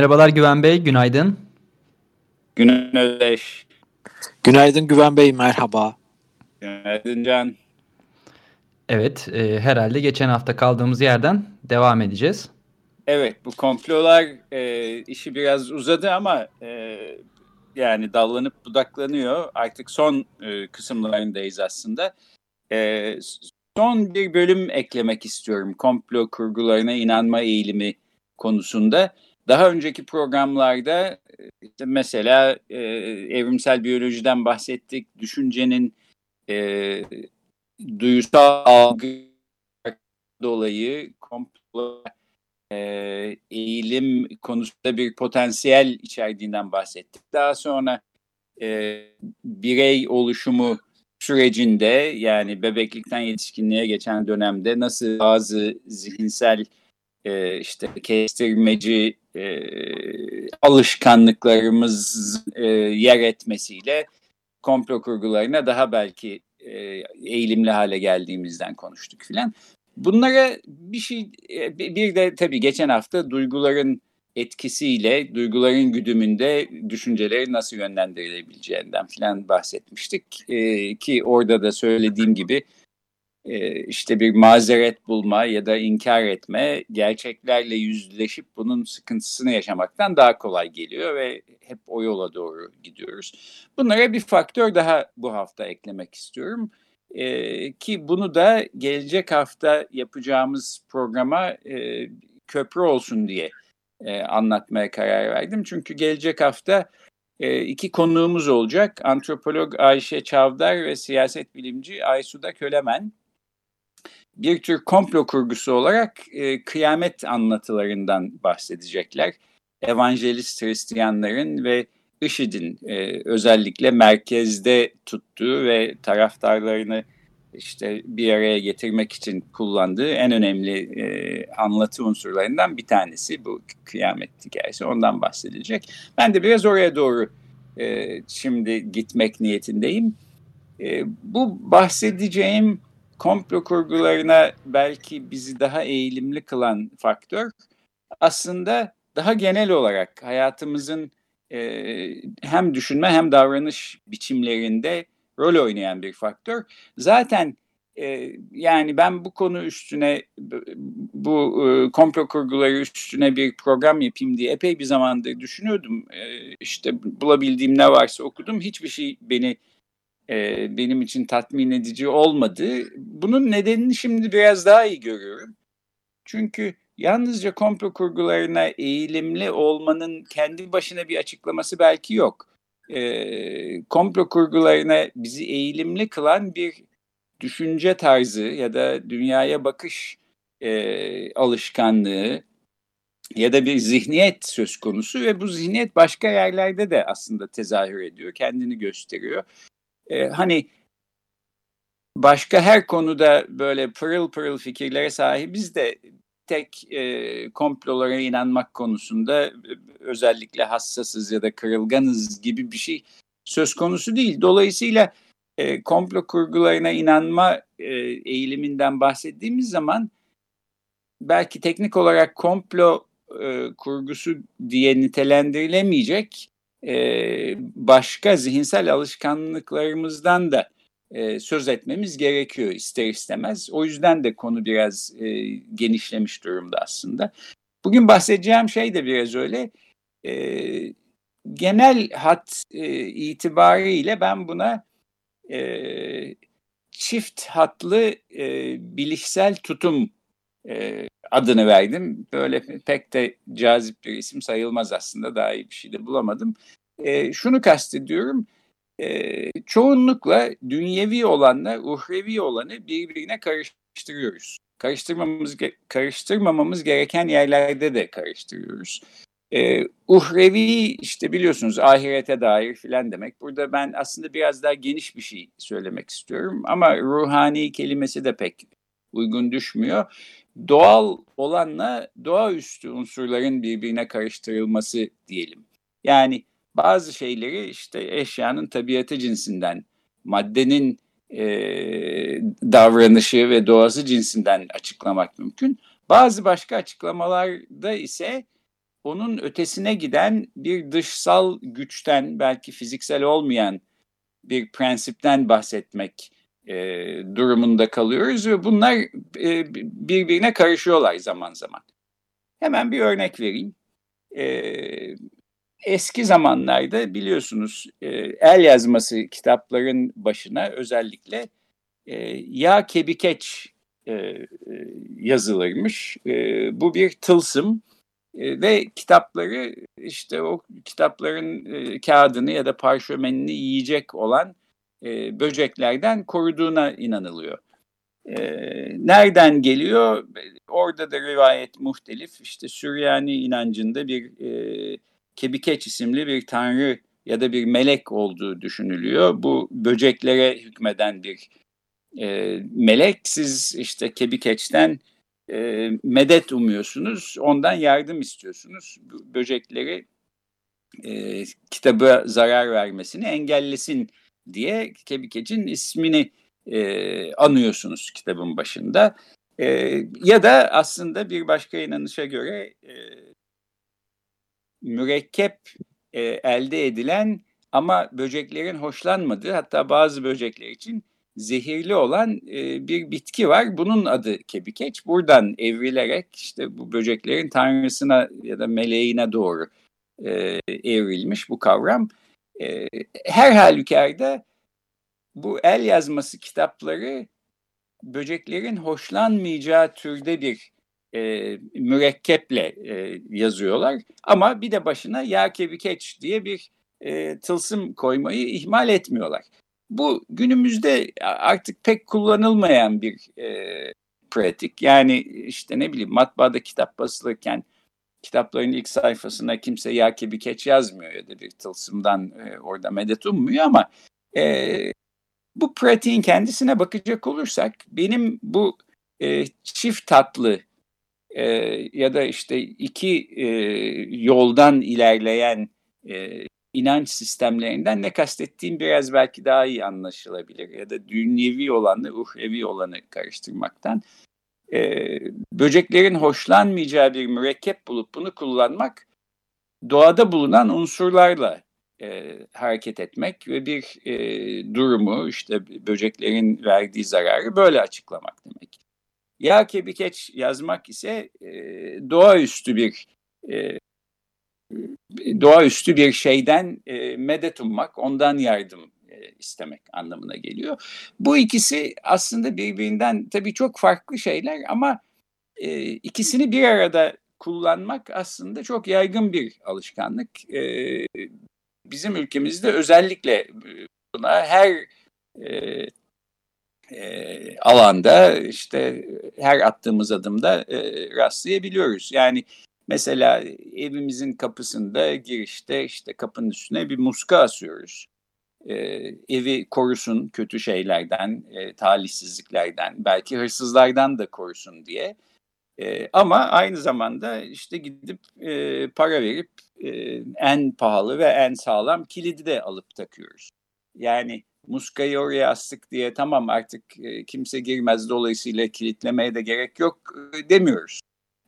Merhabalar Güven Bey, günaydın. Günaydın. Günaydın Güven Bey, merhaba. Günaydın Can. Evet, e, herhalde geçen hafta kaldığımız yerden devam edeceğiz. Evet, bu komplolar e, işi biraz uzadı ama e, yani dallanıp budaklanıyor. Artık son e, kısımlarındayız aslında. E, son bir bölüm eklemek istiyorum komplo kurgularına inanma eğilimi konusunda. Daha önceki programlarda işte mesela e, evrimsel biyolojiden bahsettik. Düşüncenin e, duyusal algı dolayı komplo e, eğilim konusunda bir potansiyel içerdiğinden bahsettik. Daha sonra e, birey oluşumu sürecinde yani bebeklikten yetişkinliğe geçen dönemde nasıl bazı zihinsel e, işte kestirmeci e, alışkanlıklarımız e, yer etmesiyle komplo kurgularına daha belki e, eğilimli hale geldiğimizden konuştuk filan. Bunlara bir şey e, bir de tabii geçen hafta duyguların etkisiyle duyguların güdümünde düşünceleri nasıl yönlendirilebileceğinden falan bahsetmiştik. Ee, ki orada da söylediğim gibi e, işte bir mazeret bulma ya da inkar etme gerçeklerle yüzleşip bunun sıkıntısını yaşamaktan daha kolay geliyor ve hep o yola doğru gidiyoruz. Bunlara bir faktör daha bu hafta eklemek istiyorum. E, ki bunu da gelecek hafta yapacağımız programa e, köprü olsun diye e, anlatmaya karar verdim. Çünkü gelecek hafta e, iki konuğumuz olacak. Antropolog Ayşe Çavdar ve siyaset bilimci Aysuda Kölemen. Bir tür komplo kurgusu olarak e, kıyamet anlatılarından bahsedecekler. Evangelist Hristiyanların ve IŞİD'in e, özellikle merkezde tuttuğu ve taraftarlarını işte bir araya getirmek için kullandığı en önemli e, anlatı unsurlarından bir tanesi bu kıyamet hikayesi. Ondan bahsedilecek. Ben de biraz oraya doğru e, şimdi gitmek niyetindeyim. E, bu bahsedeceğim komplo kurgularına belki bizi daha eğilimli kılan faktör aslında daha genel olarak hayatımızın e, hem düşünme hem davranış biçimlerinde rol oynayan bir faktör. Zaten e, yani ben bu konu üstüne bu e, komplo kurguları üstüne bir program yapayım diye epey bir zamandır düşünüyordum. E, işte bulabildiğim ne varsa okudum. Hiçbir şey beni e, benim için tatmin edici olmadı. Bunun nedenini şimdi biraz daha iyi görüyorum. Çünkü yalnızca komplo kurgularına eğilimli olmanın kendi başına bir açıklaması belki yok. E, komplo kurgularına bizi eğilimli kılan bir düşünce tarzı ya da dünyaya bakış e, alışkanlığı ya da bir zihniyet söz konusu ve bu zihniyet başka yerlerde de aslında tezahür ediyor, kendini gösteriyor. E, hani başka her konuda böyle pırıl pırıl fikirlere sahibiz de tek e, komplolara inanmak konusunda özellikle hassasız ya da kırılganız gibi bir şey söz konusu değil. Dolayısıyla e, komplo kurgularına inanma e, eğiliminden bahsettiğimiz zaman belki teknik olarak komplo e, kurgusu diye nitelendirilemeyecek e, başka zihinsel alışkanlıklarımızdan da e, söz etmemiz gerekiyor ister istemez. O yüzden de konu biraz e, genişlemiş durumda aslında. Bugün bahsedeceğim şey de biraz öyle. E, genel hat e, itibariyle ben buna e, çift hatlı e, bilişsel tutum e, adını verdim. Böyle pek de cazip bir isim sayılmaz aslında. Daha iyi bir şey de bulamadım. E, şunu kastediyorum e, çoğunlukla dünyevi olanla uhrevi olanı birbirine karıştırıyoruz. karıştırmamamız karıştırmamamız gereken yerlerde de karıştırıyoruz. E, uhrevi işte biliyorsunuz ahirete dair filan demek. Burada ben aslında biraz daha geniş bir şey söylemek istiyorum ama ruhani kelimesi de pek uygun düşmüyor. Doğal olanla doğaüstü unsurların birbirine karıştırılması diyelim. Yani bazı şeyleri işte eşyanın tabiatı cinsinden, maddenin e, davranışı ve doğası cinsinden açıklamak mümkün. Bazı başka açıklamalarda ise onun ötesine giden bir dışsal güçten belki fiziksel olmayan bir prensipten bahsetmek e, durumunda kalıyoruz ve bunlar e, birbirine karışıyorlar zaman zaman. Hemen bir örnek vereyim. E, eski zamanlarda biliyorsunuz e, el yazması kitapların başına özellikle e, ya kebikeç e, e, yazılırmış. E, bu bir tılsım e, ve kitapları işte o kitapların e, kağıdını ya da parşömenini yiyecek olan e, böceklerden koruduğuna inanılıyor. E, nereden geliyor? Orada da rivayet muhtelif. İşte Süryani inancında bir e, Kebikeç isimli bir tanrı ya da bir melek olduğu düşünülüyor. Bu böceklere hükmeden bir e, melek. Siz işte Kebikeç'ten e, medet umuyorsunuz, ondan yardım istiyorsunuz. Böcekleri e, kitabı zarar vermesini engellesin diye Kebikeç'in ismini e, anıyorsunuz kitabın başında. E, ya da aslında bir başka inanışa göre e, mürekkep e, elde edilen ama böceklerin hoşlanmadığı hatta bazı böcekler için zehirli olan e, bir bitki var. Bunun adı kebikeç. Buradan evrilerek işte bu böceklerin tanrısına ya da meleğine doğru e, evrilmiş bu kavram. E, her halükarda bu el yazması kitapları böceklerin hoşlanmayacağı türde bir e, mürekkeple e, yazıyorlar. Ama bir de başına ya kebikeç diye bir e, tılsım koymayı ihmal etmiyorlar. Bu günümüzde artık pek kullanılmayan bir e, pratik. Yani işte ne bileyim matbaada kitap basılırken kitapların ilk sayfasına kimse ya kebikeç yazmıyor ya da bir tılsımdan e, orada medet ummuyor ama e, bu pratiğin kendisine bakacak olursak benim bu e, çift tatlı e, ya da işte iki e, yoldan ilerleyen e, inanç sistemlerinden ne kastettiğim biraz belki daha iyi anlaşılabilir ya da dünyevi olanı uhrevi olanı karıştırmaktan. E, böceklerin hoşlanmayacağı bir mürekkep bulup bunu kullanmak doğada bulunan unsurlarla e, hareket etmek ve bir e, durumu işte böceklerin verdiği zararı böyle açıklamak demek. Ya kebikeç yazmak ise e, doğaüstü bir e, doğaüstü bir şeyden e, medet ummak, ondan yardım e, istemek anlamına geliyor. Bu ikisi aslında birbirinden tabii çok farklı şeyler ama e, ikisini bir arada kullanmak aslında çok yaygın bir alışkanlık. E, bizim ülkemizde özellikle buna her e, e, alanda işte her attığımız adımda e, rastlayabiliyoruz. Yani mesela evimizin kapısında girişte işte kapının üstüne bir muska asıyoruz. E, evi korusun kötü şeylerden, e, talihsizliklerden, belki hırsızlardan da korusun diye. E, ama aynı zamanda işte gidip e, para verip e, en pahalı ve en sağlam kilidi de alıp takıyoruz. Yani muskayı oraya astık diye tamam artık e, kimse girmez dolayısıyla kilitlemeye de gerek yok e, demiyoruz.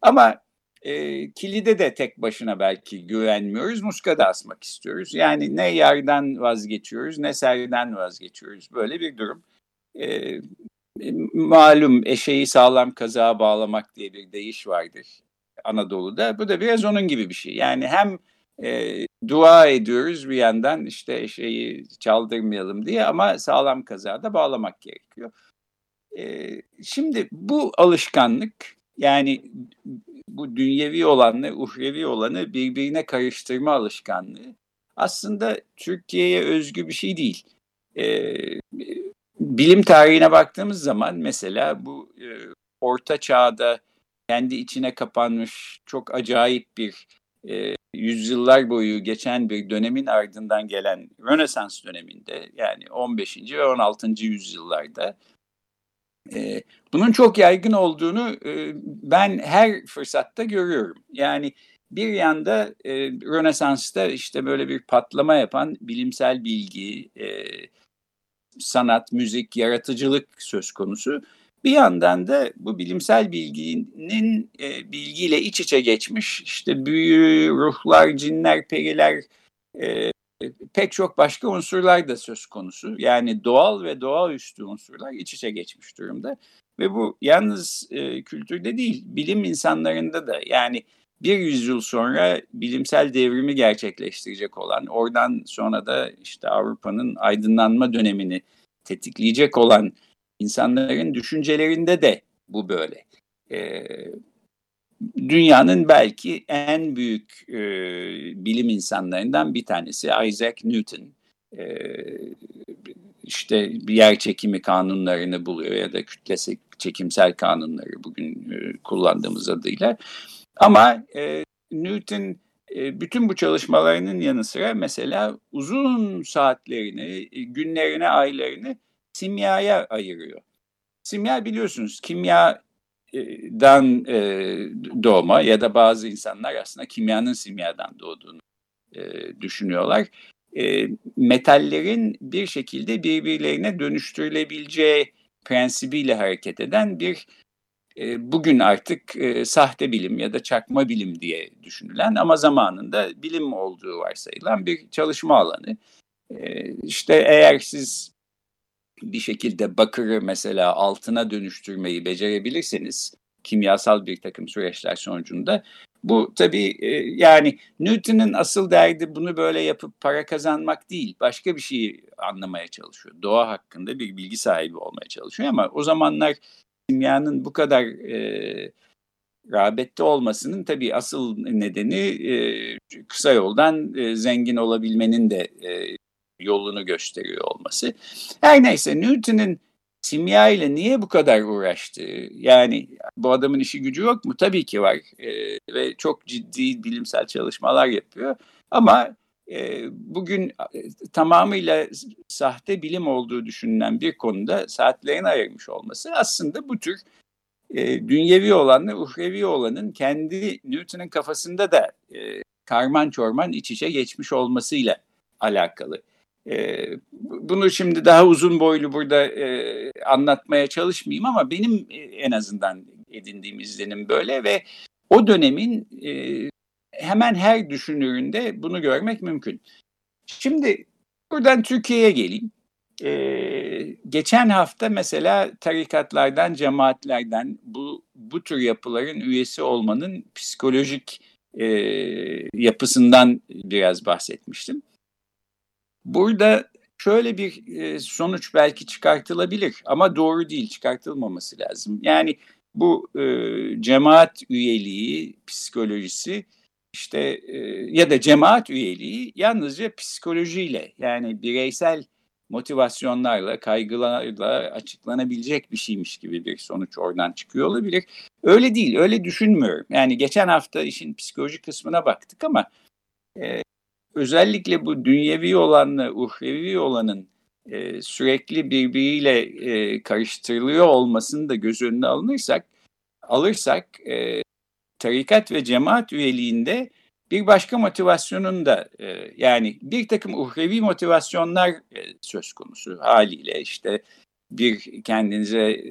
Ama e, kilide de tek başına belki güvenmiyoruz. Muska da asmak istiyoruz. Yani ne yerden vazgeçiyoruz ne serden vazgeçiyoruz. Böyle bir durum. E, malum eşeği sağlam kazağa bağlamak diye bir deyiş vardır Anadolu'da. Bu da biraz onun gibi bir şey. Yani hem e, dua ediyoruz bir yandan işte şeyi çaldırmayalım diye ama sağlam kazada bağlamak gerekiyor. E, şimdi bu alışkanlık yani bu dünyevi olanla uhrevi olanı birbirine karıştırma alışkanlığı aslında Türkiye'ye özgü bir şey değil. E, bilim tarihine baktığımız zaman mesela bu e, orta çağda kendi içine kapanmış çok acayip bir e, yüzyıllar boyu geçen bir dönemin ardından gelen Rönesans döneminde yani 15. ve 16. yüzyıllarda e, bunun çok yaygın olduğunu e, ben her fırsatta görüyorum. Yani bir yanda e, Rönesans'ta işte böyle bir patlama yapan bilimsel bilgi, e, sanat, müzik, yaratıcılık söz konusu. Bir yandan da bu bilimsel bilginin bilgiyle iç içe geçmiş işte büyü, ruhlar, cinler, periler, pek çok başka unsurlar da söz konusu. Yani doğal ve doğaüstü unsurlar iç içe geçmiş durumda. Ve bu yalnız e, kültürde değil, bilim insanlarında da yani bir yüzyıl sonra bilimsel devrimi gerçekleştirecek olan, oradan sonra da işte Avrupa'nın aydınlanma dönemini tetikleyecek olan insanların düşüncelerinde de bu böyle. Ee, dünyanın belki en büyük e, bilim insanlarından bir tanesi Isaac Newton. Ee, işte yer çekimi kanunlarını buluyor ya da kütle çekimsel kanunları bugün e, kullandığımız adıyla. Ama e, Newton e, bütün bu çalışmalarının yanı sıra mesela uzun saatlerini, e, günlerini, aylarını simyaya ayırıyor. Simya biliyorsunuz kimyadan e, doğma ya da bazı insanlar aslında kimyanın simyadan doğduğunu e, düşünüyorlar. E, metallerin bir şekilde birbirlerine dönüştürülebileceği prensibiyle hareket eden bir e, bugün artık e, sahte bilim ya da çakma bilim diye düşünülen ama zamanında bilim olduğu varsayılan bir çalışma alanı. E, işte eğer siz bir şekilde bakırı mesela altına dönüştürmeyi becerebilirseniz kimyasal bir takım süreçler sonucunda bu tabii e, yani Newton'un asıl derdi bunu böyle yapıp para kazanmak değil. Başka bir şeyi anlamaya çalışıyor. Doğa hakkında bir bilgi sahibi olmaya çalışıyor ama o zamanlar kimyanın bu kadar e, rağbette olmasının tabii asıl nedeni e, kısa yoldan e, zengin olabilmenin de e, yolunu gösteriyor olması. Her neyse Newton'un simya ile niye bu kadar uğraştı? Yani bu adamın işi gücü yok mu? Tabii ki var e, ve çok ciddi bilimsel çalışmalar yapıyor. Ama e, bugün e, tamamıyla sahte bilim olduğu düşünülen bir konuda saatlerini ayırmış olması aslında bu tür e, dünyevi olanla uhrevi olanın kendi Newton'un kafasında da e, karman çorman iç içe geçmiş olmasıyla alakalı. E, bunu şimdi daha uzun boylu burada e, anlatmaya çalışmayayım ama benim e, en azından edindiğim izlenim böyle ve o dönemin e, hemen her düşünüründe bunu görmek mümkün. Şimdi buradan Türkiye'ye geleyim. Ee, geçen hafta mesela tarikatlardan, cemaatlerden bu bu tür yapıların üyesi olmanın psikolojik e, yapısından biraz bahsetmiştim. Burada şöyle bir e, sonuç belki çıkartılabilir ama doğru değil, çıkartılmaması lazım. Yani bu e, cemaat üyeliği psikolojisi işte e, ya da cemaat üyeliği yalnızca psikolojiyle yani bireysel motivasyonlarla, kaygılarla açıklanabilecek bir şeymiş gibi bir sonuç oradan çıkıyor olabilir. Öyle değil, öyle düşünmüyorum. Yani geçen hafta işin psikolojik kısmına baktık ama e, özellikle bu dünyevi olanla uhrevi olanın e, sürekli birbiriyle e, karıştırılıyor olmasını da göz önüne alınırsak, alırsak e, tarikat ve cemaat üyeliğinde bir başka motivasyonun da e, yani bir takım uhrevi motivasyonlar e, söz konusu haliyle işte bir kendinize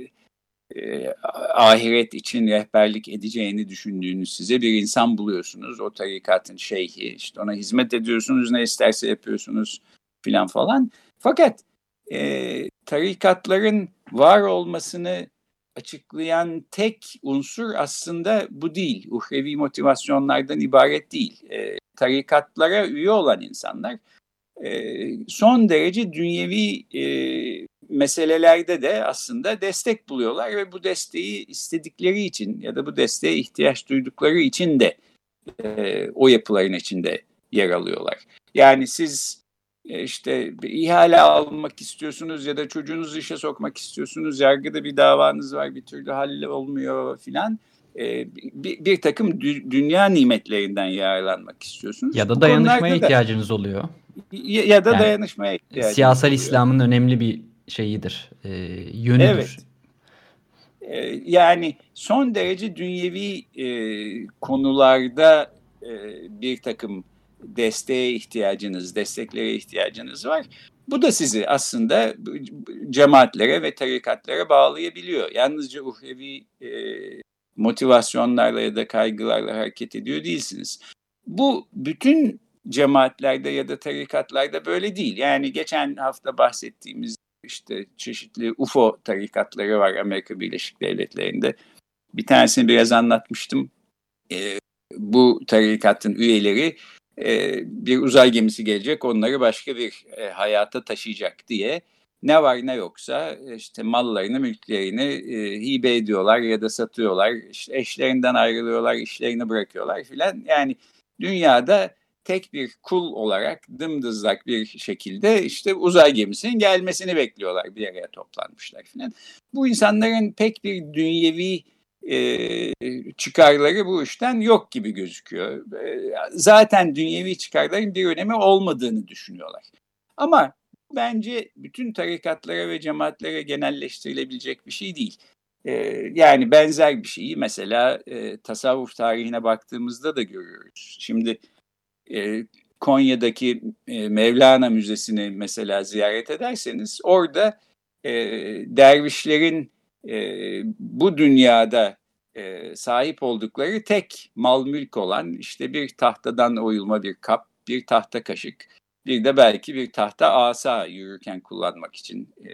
e, ahiret için rehberlik edeceğini düşündüğünüz size bir insan buluyorsunuz. O tarikatın şeyhi işte ona hizmet ediyorsunuz ne isterse yapıyorsunuz filan falan. Fakat e, tarikatların var olmasını açıklayan tek unsur aslında bu değil. Uhrevi motivasyonlardan ibaret değil. E, tarikatlara üye olan insanlar e, son derece dünyevi e, meselelerde de aslında destek buluyorlar ve bu desteği istedikleri için ya da bu desteğe ihtiyaç duydukları için de e, o yapıların içinde yer alıyorlar. Yani siz e, işte ihale almak istiyorsunuz ya da çocuğunuzu işe sokmak istiyorsunuz. Yargıda bir davanız var bir türlü halle olmuyor filan. E, bir, bir takım dü, dünya nimetlerinden yararlanmak istiyorsunuz. Ya da dayanışmaya ihtiyacınız da, oluyor. Ya, ya da yani, dayanışmaya ihtiyacınız Siyasal oluyor. İslam'ın önemli bir şeyidir, e, yönüdür. Evet. E, yani son derece dünyevi e, konularda e, bir takım desteğe ihtiyacınız, desteklere ihtiyacınız var. Bu da sizi aslında cemaatlere ve tarikatlara bağlayabiliyor. Yalnızca uhrevi e, motivasyonlarla ya da kaygılarla hareket ediyor değilsiniz. Bu bütün cemaatlerde ya da tarikatlarda böyle değil. Yani geçen hafta bahsettiğimiz işte çeşitli UFO tarikatları var Amerika Birleşik Devletleri'nde. Bir tanesini biraz anlatmıştım. E, bu tarikatın üyeleri e, bir uzay gemisi gelecek onları başka bir e, hayata taşıyacak diye ne var ne yoksa işte mallarını, mülklerini e, hibe ediyorlar ya da satıyorlar. İşte eşlerinden ayrılıyorlar, işlerini bırakıyorlar filan. Yani dünyada tek bir kul olarak dımdızlak bir şekilde işte uzay gemisinin gelmesini bekliyorlar bir araya toplanmışlar filan. Bu insanların pek bir dünyevi e, çıkarları bu işten yok gibi gözüküyor. E, zaten dünyevi çıkarların bir önemi olmadığını düşünüyorlar. Ama bence bütün tarikatlara ve cemaatlere genelleştirilebilecek bir şey değil. E, yani benzer bir şeyi mesela e, tasavvuf tarihine baktığımızda da görüyoruz. Şimdi e, Konya'daki e, Mevlana Müzesi'ni mesela ziyaret ederseniz orada e, dervişlerin e, bu dünyada e, sahip oldukları tek mal mülk olan işte bir tahtadan oyulma bir kap, bir tahta kaşık, bir de belki bir tahta asa yürürken kullanmak için. E,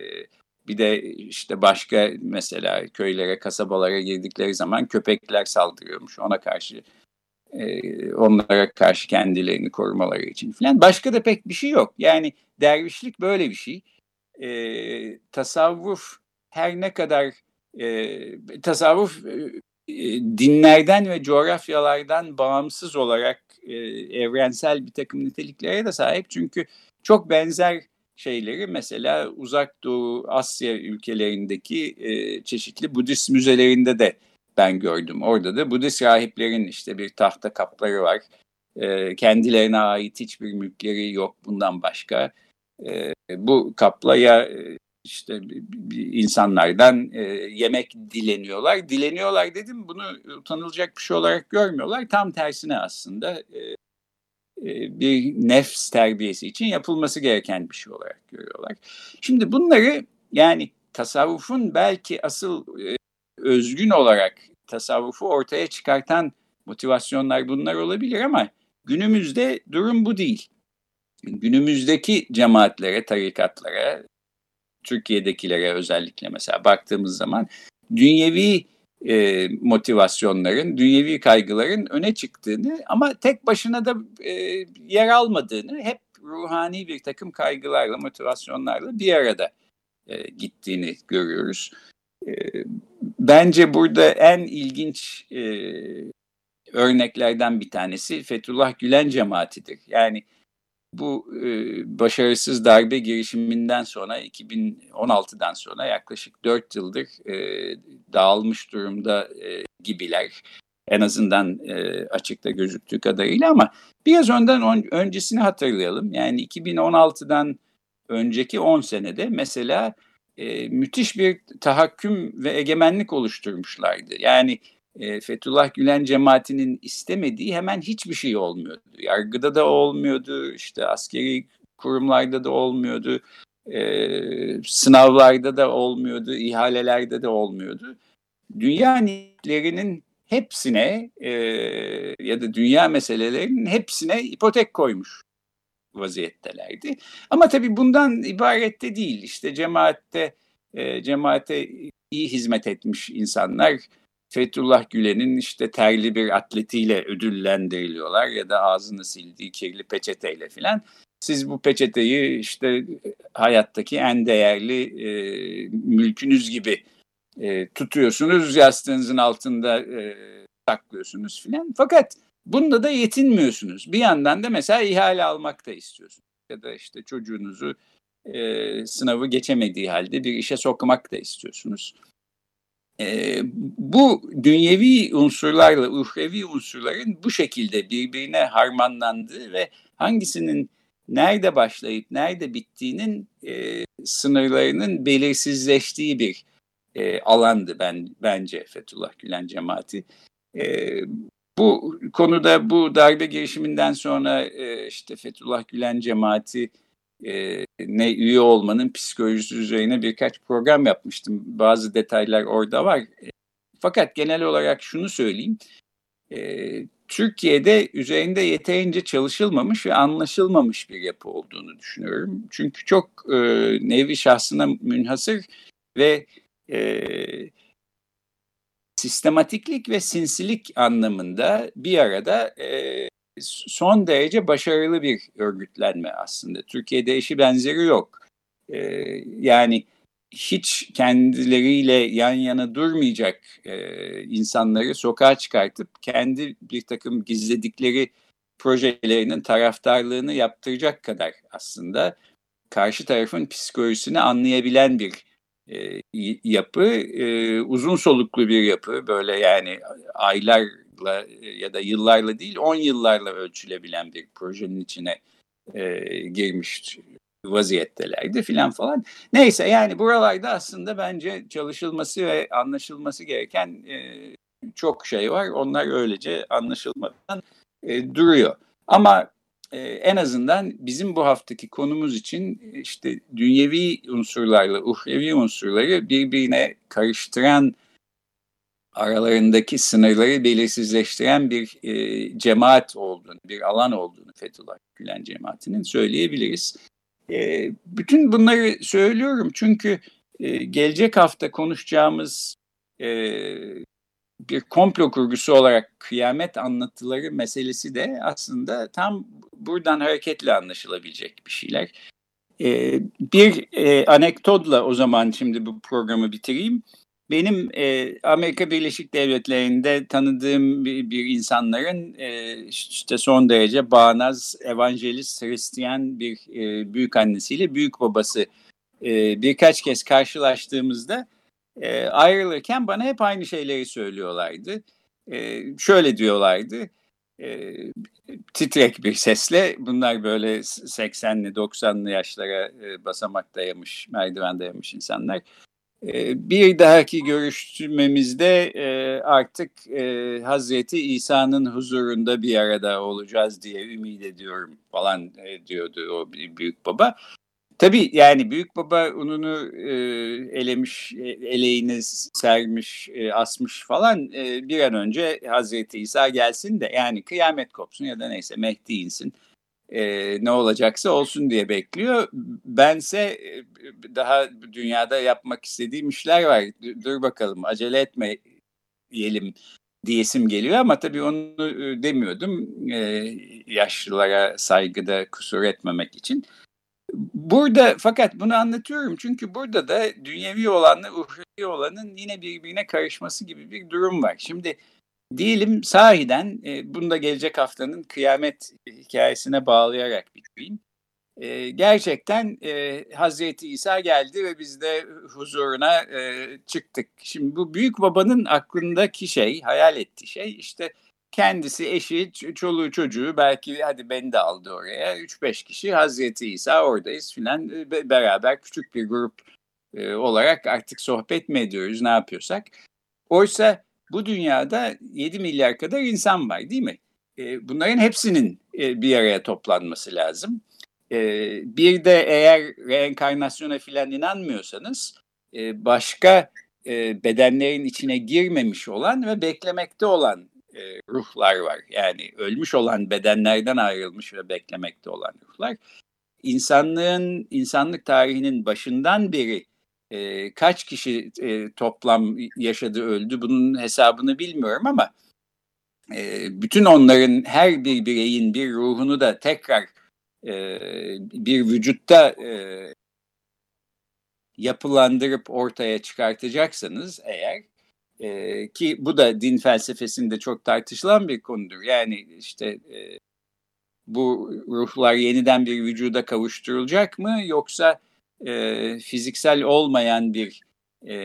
bir de işte başka mesela köylere, kasabalara girdikleri zaman köpekler saldırıyormuş ona karşı. E, onlara karşı kendilerini korumaları için falan. Başka da pek bir şey yok. Yani dervişlik böyle bir şey. E, tasavvuf her ne kadar e, tasavvuf e, dinlerden ve coğrafyalardan bağımsız olarak e, evrensel bir takım niteliklere de sahip. Çünkü çok benzer şeyleri mesela uzak doğu Asya ülkelerindeki e, çeşitli Budist müzelerinde de ben gördüm. Orada da Budist rahiplerin işte bir tahta kapları var. E, kendilerine ait hiçbir mülkleri yok bundan başka. E, bu kapla ya işte insanlardan e, yemek dileniyorlar. Dileniyorlar dedim bunu utanılacak bir şey olarak görmüyorlar. Tam tersine aslında e, e, bir nefs terbiyesi için yapılması gereken bir şey olarak görüyorlar. Şimdi bunları yani tasavvufun belki asıl e, özgün olarak tasavvufu ortaya çıkartan motivasyonlar bunlar olabilir ama günümüzde durum bu değil. Günümüzdeki cemaatlere, tarikatlara, Türkiye'dekilere özellikle mesela baktığımız zaman dünyevi e, motivasyonların, dünyevi kaygıların öne çıktığını ama tek başına da e, yer almadığını hep ruhani bir takım kaygılarla, motivasyonlarla bir arada e, gittiğini görüyoruz. Bence burada en ilginç e, örneklerden bir tanesi Fethullah Gülen cemaatidir. Yani bu e, başarısız darbe girişiminden sonra 2016'dan sonra yaklaşık 4 yıldır e, dağılmış durumda e, gibiler. En azından e, açıkta gözüktüğü kadarıyla ama biraz önden on, öncesini hatırlayalım. Yani 2016'dan önceki 10 senede mesela e, müthiş bir tahakküm ve egemenlik oluşturmuşlardı. Yani e, Fethullah Gülen cemaatinin istemediği hemen hiçbir şey olmuyordu. Yargıda da olmuyordu, işte askeri kurumlarda da olmuyordu, e, sınavlarda da olmuyordu, ihalelerde de olmuyordu. Dünya niyetlerinin hepsine e, ya da dünya meselelerinin hepsine ipotek koymuş vaziyettelerdi. Ama tabii bundan ibaret de değil. İşte cemaatte e, cemaate iyi hizmet etmiş insanlar Fethullah Gülen'in işte terli bir atletiyle ödüllendiriliyorlar ya da ağzını sildiği kirli peçeteyle filan. Siz bu peçeteyi işte hayattaki en değerli e, mülkünüz gibi e, tutuyorsunuz, yastığınızın altında e, saklıyorsunuz filan. Fakat bunda da yetinmiyorsunuz. Bir yandan da mesela ihale almak da istiyorsunuz. ya da işte çocuğunuzu e, sınavı geçemediği halde bir işe sokmak da istiyorsunuz. E, bu dünyevi unsurlarla uhrevi unsurların bu şekilde birbirine harmanlandığı ve hangisinin nerede başlayıp nerede bittiğinin e, sınırlarının belirsizleştiği bir e, alandı ben bence Fethullah Gülen cemaati. E, bu konuda bu darbe girişiminden sonra e, işte Fethullah Gülen cemaati e, ne üye olmanın psikolojisi üzerine birkaç program yapmıştım. Bazı detaylar orada var. E, fakat genel olarak şunu söyleyeyim. Türkiye'de üzerinde yeterince çalışılmamış ve anlaşılmamış bir yapı olduğunu düşünüyorum. Çünkü çok e, nevi şahsına münhasır ve e, sistematiklik ve sinsilik anlamında bir arada e, son derece başarılı bir örgütlenme aslında. Türkiye'de eşi benzeri yok. E, yani hiç kendileriyle yan yana durmayacak e, insanları sokağa çıkartıp kendi bir takım gizledikleri projelerinin taraftarlığını yaptıracak kadar aslında karşı tarafın psikolojisini anlayabilen bir e, yapı, e, uzun soluklu bir yapı. Böyle yani aylarla ya da yıllarla değil, on yıllarla ölçülebilen bir projenin içine e, girmiş vaziyettelerdi filan falan. Neyse yani buralarda aslında bence çalışılması ve anlaşılması gereken çok şey var. Onlar öylece anlaşılmadan duruyor. Ama e, en azından bizim bu haftaki konumuz için işte dünyevi unsurlarla uhrevi unsurları birbirine karıştıran aralarındaki sınırları belirsizleştiren bir e, cemaat olduğunu, bir alan olduğunu Fethullah Gülen cemaatinin söyleyebiliriz. E, bütün bunları söylüyorum çünkü e, gelecek hafta konuşacağımız e, bir komplo kurgusu olarak kıyamet anlatıları meselesi de aslında tam buradan hareketle anlaşılabilecek bir şeyler. E, bir e, anekdotla o zaman şimdi bu programı bitireyim. Benim e, Amerika Birleşik Devletleri'nde tanıdığım bir, bir insanların e, işte son derece bağnaz, evangelist, Hristiyan bir e, büyük annesiyle büyük babası e, birkaç kez karşılaştığımızda e, ayrılırken bana hep aynı şeyleri söylüyorlardı. E, şöyle diyorlardı, e, titrek bir sesle bunlar böyle 80'li 90'lı yaşlara e, basamak dayamış, merdiven dayamış insanlar. E, bir dahaki görüşmemizde e, artık e, Hazreti İsa'nın huzurunda bir arada olacağız diye ümit ediyorum falan e, diyordu o büyük baba. Tabii yani büyük baba ununu e, elemiş, e, eleğini sermiş, e, asmış falan e, bir an önce Hazreti İsa gelsin de yani kıyamet kopsun ya da neyse Mehdi insin e, ne olacaksa olsun diye bekliyor. Bense e, daha dünyada yapmak istediğim işler var. Dur bakalım acele etme diyelim diyesim geliyor ama tabii onu e, demiyordum e, yaşlılara saygıda kusur etmemek için. Burada fakat bunu anlatıyorum çünkü burada da dünyevi olanla uhrevi olanın yine birbirine karışması gibi bir durum var. Şimdi diyelim sahiden e, bunu da gelecek haftanın kıyamet hikayesine bağlayarak bitireyim. E, gerçekten e, Hazreti İsa geldi ve biz de huzuruna e, çıktık. Şimdi bu büyük babanın aklındaki şey, hayal ettiği şey işte kendisi, eşi, çoluğu, çocuğu belki hadi beni de aldı oraya. 3-5 kişi Hazreti İsa oradayız filan beraber küçük bir grup e, olarak artık sohbet mi ediyoruz ne yapıyorsak. Oysa bu dünyada 7 milyar kadar insan var değil mi? E, bunların hepsinin e, bir araya toplanması lazım. E, bir de eğer reenkarnasyona filan inanmıyorsanız e, başka bedenlerin içine girmemiş olan ve beklemekte olan e, ruhlar var. Yani ölmüş olan bedenlerden ayrılmış ve beklemekte olan ruhlar. İnsanlığın, insanlık tarihinin başından beri e, kaç kişi e, toplam yaşadı öldü bunun hesabını bilmiyorum ama e, bütün onların her bir bireyin bir ruhunu da tekrar e, bir vücutta e, yapılandırıp ortaya çıkartacaksanız eğer e, ki bu da din felsefesinde çok tartışılan bir konudur. Yani işte e, bu ruhlar yeniden bir vücuda kavuşturulacak mı yoksa e, fiziksel olmayan bir e,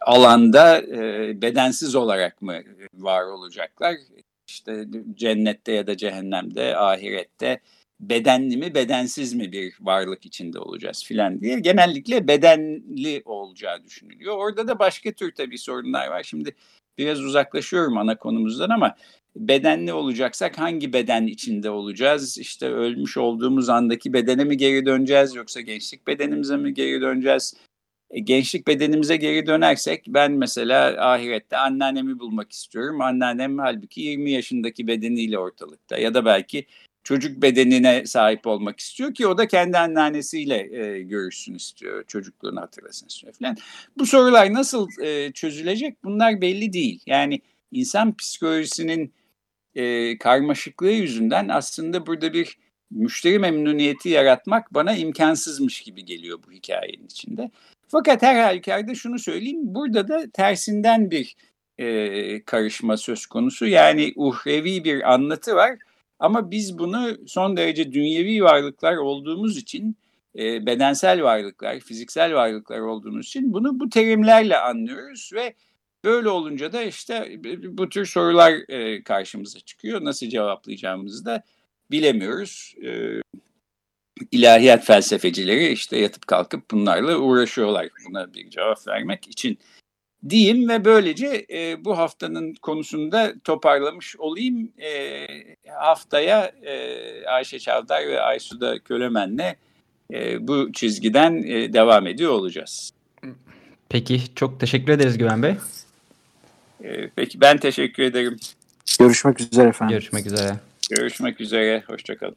alanda e, bedensiz olarak mı var olacaklar? İşte cennette ya da cehennemde, ahirette bedenli mi bedensiz mi bir varlık içinde olacağız filan diye genellikle bedenli olacağı düşünülüyor. Orada da başka tür tabii sorunlar var. Şimdi biraz uzaklaşıyorum ana konumuzdan ama bedenli olacaksak hangi beden içinde olacağız? İşte ölmüş olduğumuz andaki bedene mi geri döneceğiz yoksa gençlik bedenimize mi geri döneceğiz? E, gençlik bedenimize geri dönersek ben mesela ahirette anneannemi bulmak istiyorum. Anneannem halbuki 20 yaşındaki bedeniyle ortalıkta ya da belki çocuk bedenine sahip olmak istiyor ki o da kendi anneannesiyle e, görüşsün istiyor, çocukluğunu hatırlasın istiyor falan. Bu sorular nasıl e, çözülecek bunlar belli değil. Yani insan psikolojisinin e, karmaşıklığı yüzünden aslında burada bir müşteri memnuniyeti yaratmak bana imkansızmış gibi geliyor bu hikayenin içinde. Fakat her halükarda şunu söyleyeyim, burada da tersinden bir e, karışma söz konusu. Yani uhrevi bir anlatı var ama biz bunu son derece dünyevi varlıklar olduğumuz için, e, bedensel varlıklar, fiziksel varlıklar olduğumuz için bunu bu terimlerle anlıyoruz ve böyle olunca da işte bu tür sorular e, karşımıza çıkıyor. Nasıl cevaplayacağımızı da bilemiyoruz. E, ilahiyat felsefecileri işte yatıp kalkıp bunlarla uğraşıyorlar buna bir cevap vermek için diyeyim ve böylece e, bu haftanın konusunda toparlamış olayım. E, haftaya e, Ayşe Çavdar ve Aysuda Kölemen'le e, bu çizgiden e, devam ediyor olacağız. Peki çok teşekkür ederiz Güven Bey. E, peki ben teşekkür ederim. Görüşmek üzere efendim. Görüşmek üzere. Görüşmek üzere. Hoşçakalın.